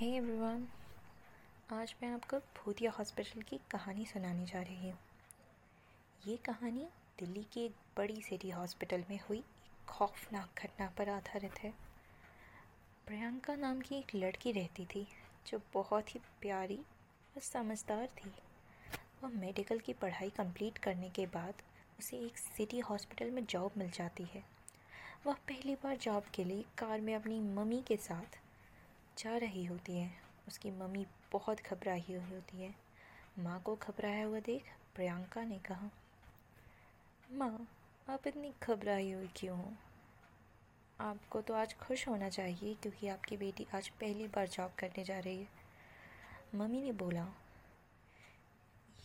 Hey everyone आज मैं आपको भूतिया हॉस्पिटल की कहानी सुनाने जा रही हूँ। ये कहानी दिल्ली की एक बड़ी सिटी हॉस्पिटल में हुई एक खौफनाक घटना पर आधारित है। प्रियंका नाम की एक लड़की रहती थी, जो बहुत ही प्यारी और समझदार थी। वह मेडिकल की पढ़ाई कंप्लीट करने के बाद उसे एक सिटी हॉस्पिटल में जॉब मिल जाती है। वह पहली बार जॉब के लिए कार में अपनी मम्मी के साथ जा रही होती है। उसकी मम्मी बहुत घबराई हुई होती है। माँ को घबराया हुआ देख प्रियंका ने कहा, माँ, आप इतनी घबराई हुई क्यों हो? आपको तो आज खुश होना चाहिए क्योंकि आपकी बेटी आज पहली बार जॉब करने जा रही है। मम्मी ने बोला,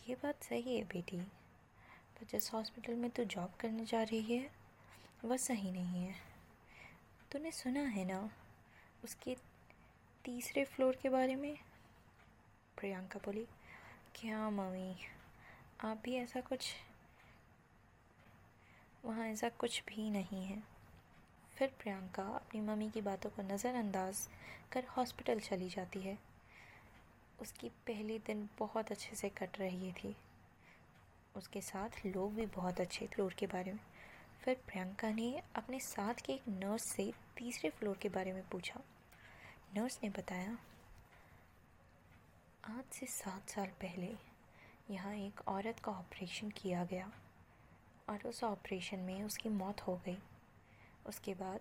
ये बात सही है बेटी, पर जिस हॉस्पिटल में तू जॉब करने जा रही है, वह सही नहीं है। तूने सुना है ना, उसके तीसरे फ्लोर के बारे में? प्रियंका बोली, क्या मम्मी, आप भी ऐसा कुछ वहाँ ऐसा कुछ भी नहीं है। फिर प्रियंका अपनी मम्मी की बातों को नज़रअंदाज कर हॉस्पिटल चली जाती है। उसकी पहले दिन बहुत अच्छे से कट रही थी। उसके साथ लोग भी बहुत अच्छे फ्लोर के बारे में। फिर प्रियंका ने अपने साथ के एक नर्स से तीसरे फ्लोर के बारे में पूछा। नर्स ने बताया? आज से सात साल पहले यहाँ एक औरत का ऑपरेशन किया गया और उस ऑपरेशन में उसकी मौत हो गई। उसके बाद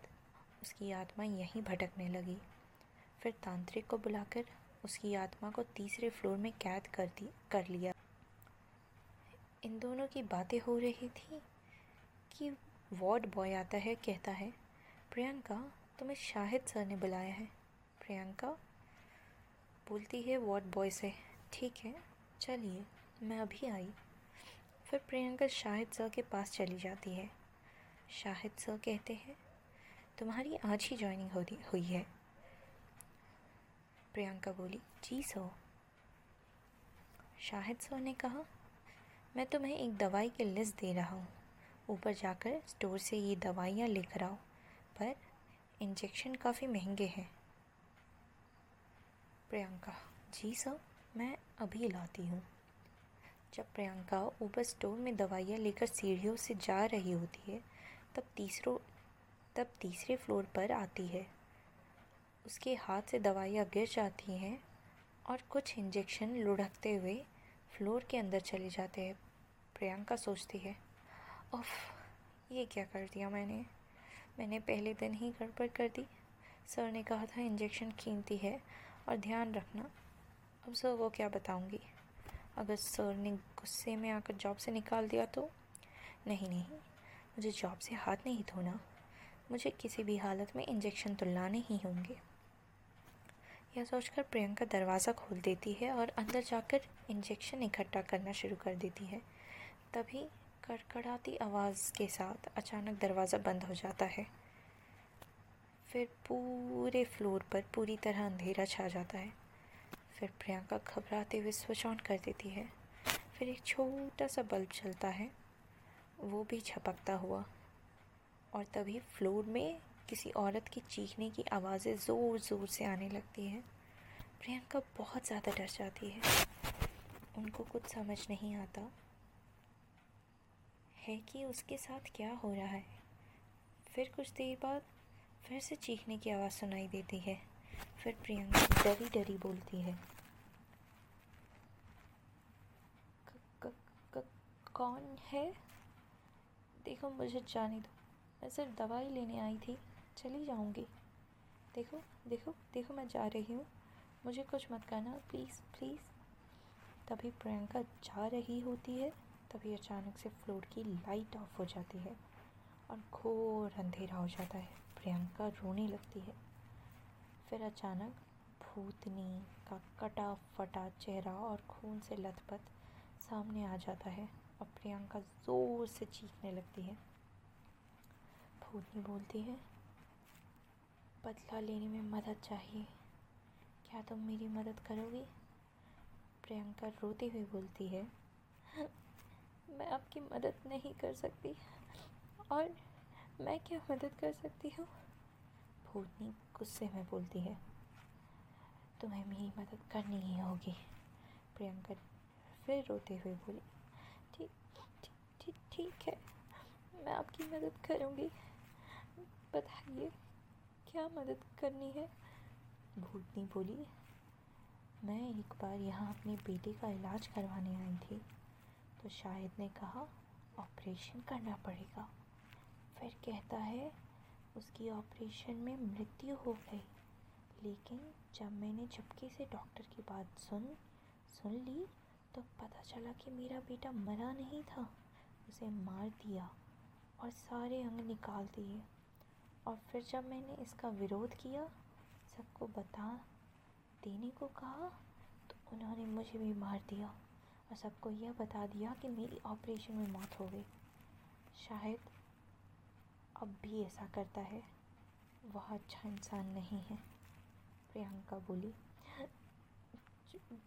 उसकी आत्मा यहीं भटकने लगी। फिर तांत्रिक को बुलाकर उसकी आत्मा को तीसरे फ्लोर में कैद कर दी, कर लिया। इन दोनों की बातें हो रही थी कि वार्ड बॉय आता है, कहता है, प्रियंका, तुम्हें शाहिद सर ने बुलाया है। प्रियंका बोलती है वॉट बॉय से? ठीक है, चलिए, मैं अभी आई। फिर प्रियंका शाहिद सर के पास चली जाती है। शाहिद सर कहते हैं, तुम्हारी आज ही ज्वाइनिंग हो हुई है। प्रियंका बोली, जी सर। शाहिद सर ने कहा, मैं तुम्हें एक दवाई की लिस्ट दे रहा हूँ। ऊपर जाकर स्टोर से ये दवाइयाँ लेकर आओ, पर इंजेक्शन काफ़ी महँगे हैं। प्रियंका। जी सर, मैं अभी लाती हूँ। जब प्रियंका ऊपर स्टोर में दवाइयाँ लेकर सीढ़ियों से जा रही होती है, तब तीसरों, तब तीसरे फ्लोर पर आती है। उसके हाथ से दवाइयाँ गिर जाती हैं और कुछ इंजेक्शन लुढ़कते हुए फ्लोर के अंदर चले जाते हैं। प्रियंका सोचती है, उफ, ये क्या कर दिया मैंने? मैंने पहले दिन ही गड़बड़ कर दी। सर ने कहा था इंजेक्शन कीमती है और ध्यान रखना। अब सर, वो क्या बताऊँगी? अगर सर ने गुस्से में आकर जॉब से निकाल दिया तो? नहीं नहीं। मुझे जॉब से हाथ नहीं धोना। मुझे किसी भी हालत में इंजेक्शन तो लाने ही होंगे। यह सोचकर प्रियंका दरवाज़ा खोल देती है और अंदर जाकर इंजेक्शन इकट्ठा करना शुरू कर देती है। तभी कड़कड़ाती आवाज़ के साथ अचानक दरवाज़ा बंद हो जाता है। फिर पूरे फ्लोर पर पूरी तरह अंधेरा छा जाता है। फिर प्रियंका घबराते हुए स्विच ऑन कर देती है। फिर एक छोटा सा बल्ब चलता है। वो भी झपकता हुआ। और तभी फ्लोर में किसी औरत की चीखने की आवाज़ें ज़ोर ज़ोर से आने लगती हैं। प्रियंका बहुत ज़्यादा डर जाती है। उनको कुछ समझ नहीं आता है कि उसके साथ क्या हो रहा है। फिर कुछ देर बाद फिर से चीखने की आवाज़ सुनाई देती है। फिर प्रियंका डरी डरी बोलती है। क, क, क, कौन है? देखो मुझे जाने दो। मैं सिर्फ़ दवाई लेने आई थी। चली जाऊँगी। देखो देखो देखो मैं जा रही हूँ। मुझे कुछ मत करना प्लीज़ प्लीज़ तभी प्रियंका जा रही होती है। तभी अचानक से फ्लोर की लाइट ऑफ़ हो जाती है और घोर अंधेरा हो जाता है। प्रियंका रोने लगती है। फिर अचानक भूतनी का कटा फटा चेहरा और खून से लथपथ सामने आ जाता है और प्रियंका ज़ोर से चीखने लगती है। भूतनी बोलती है, बदला लेने में मदद चाहिए। क्या तुम मेरी मदद करोगी? प्रियंका रोती हुई बोलती है, मैं आपकी मदद नहीं कर सकती और मैं क्या मदद कर सकती हूँ? भूतनी गुस्से में बोलती है, तुम्हें मेरी मदद करनी ही होगी। प्रियंका फिर रोते हुए बोली ठीक ठीक ठीक है, मैं आपकी मदद करूँगी। बताइए, क्या मदद करनी है? भूतनी बोली, मैं एक बार यहाँ अपने बेटे का इलाज करवाने आई थी तो शाहिद ने कहा, ऑपरेशन करना पड़ेगा। फिर कहता है, उसकी ऑपरेशन में मृत्यु हो गई। लेकिन जब मैंने चुपके से डॉक्टर की बात सुन सुन ली तो पता चला कि मेरा बेटा मरा नहीं था। उसे मार दिया और सारे अंग निकाल दिए। और फिर जब मैंने इसका विरोध किया, सबको बता, देने को कहा तो उन्होंने मुझे भी मार दिया और सबको यह बता दिया कि मेरी ऑपरेशन में मौत हो गई। शायद अब भी ऐसा करता है। वह अच्छा इंसान नहीं है प्रियंका बोली।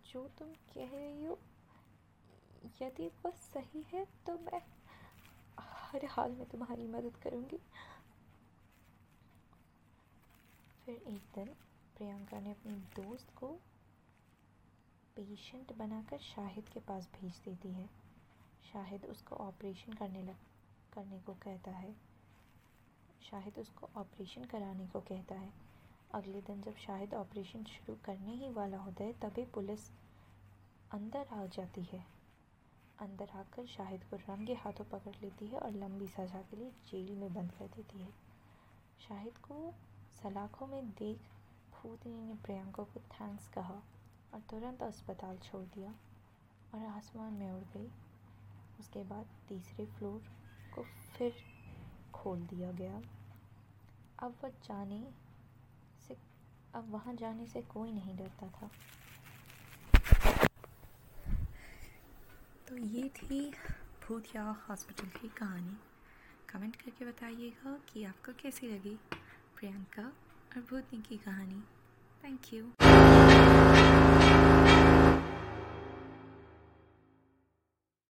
जो, तुम कह रही हो यदि वह सही है तो मैं हर हाल में तुम्हारी मदद करूँगी। फिर एक दिन प्रियंका ने अपनी दोस्त को पेशेंट बनाकर शाहिद के पास भेज देती है। शाहिद उसको ऑपरेशन करने लग करने को कहता है। शाहिद उसको ऑपरेशन कराने को कहता है। अगले दिन जब शाहिद ऑपरेशन शुरू करने ही वाला होता है तभी पुलिस अंदर आ जाती है। अंदर आकर शाहिद को रंगे हाथों पकड़ लेती है और लंबी सज़ा के लिए जेल में बंद कर देती है। शाहिद को सलाखों में देख भूतनी ने प्रियंका को थैंक्स कहा और तुरंत अस्पताल छोड़ दिया और आसमान में उड़ गई। उसके बाद तीसरे फ्लोर को फिर खोल दिया गया। अब वह जाने से, अब वहाँ जाने से कोई नहीं डरता था। तो ये थी भूतिया हॉस्पिटल की कहानी। कमेंट करके बताइएगा कि आपको कैसी लगी प्रियंका और भूतनी की कहानी। Thank you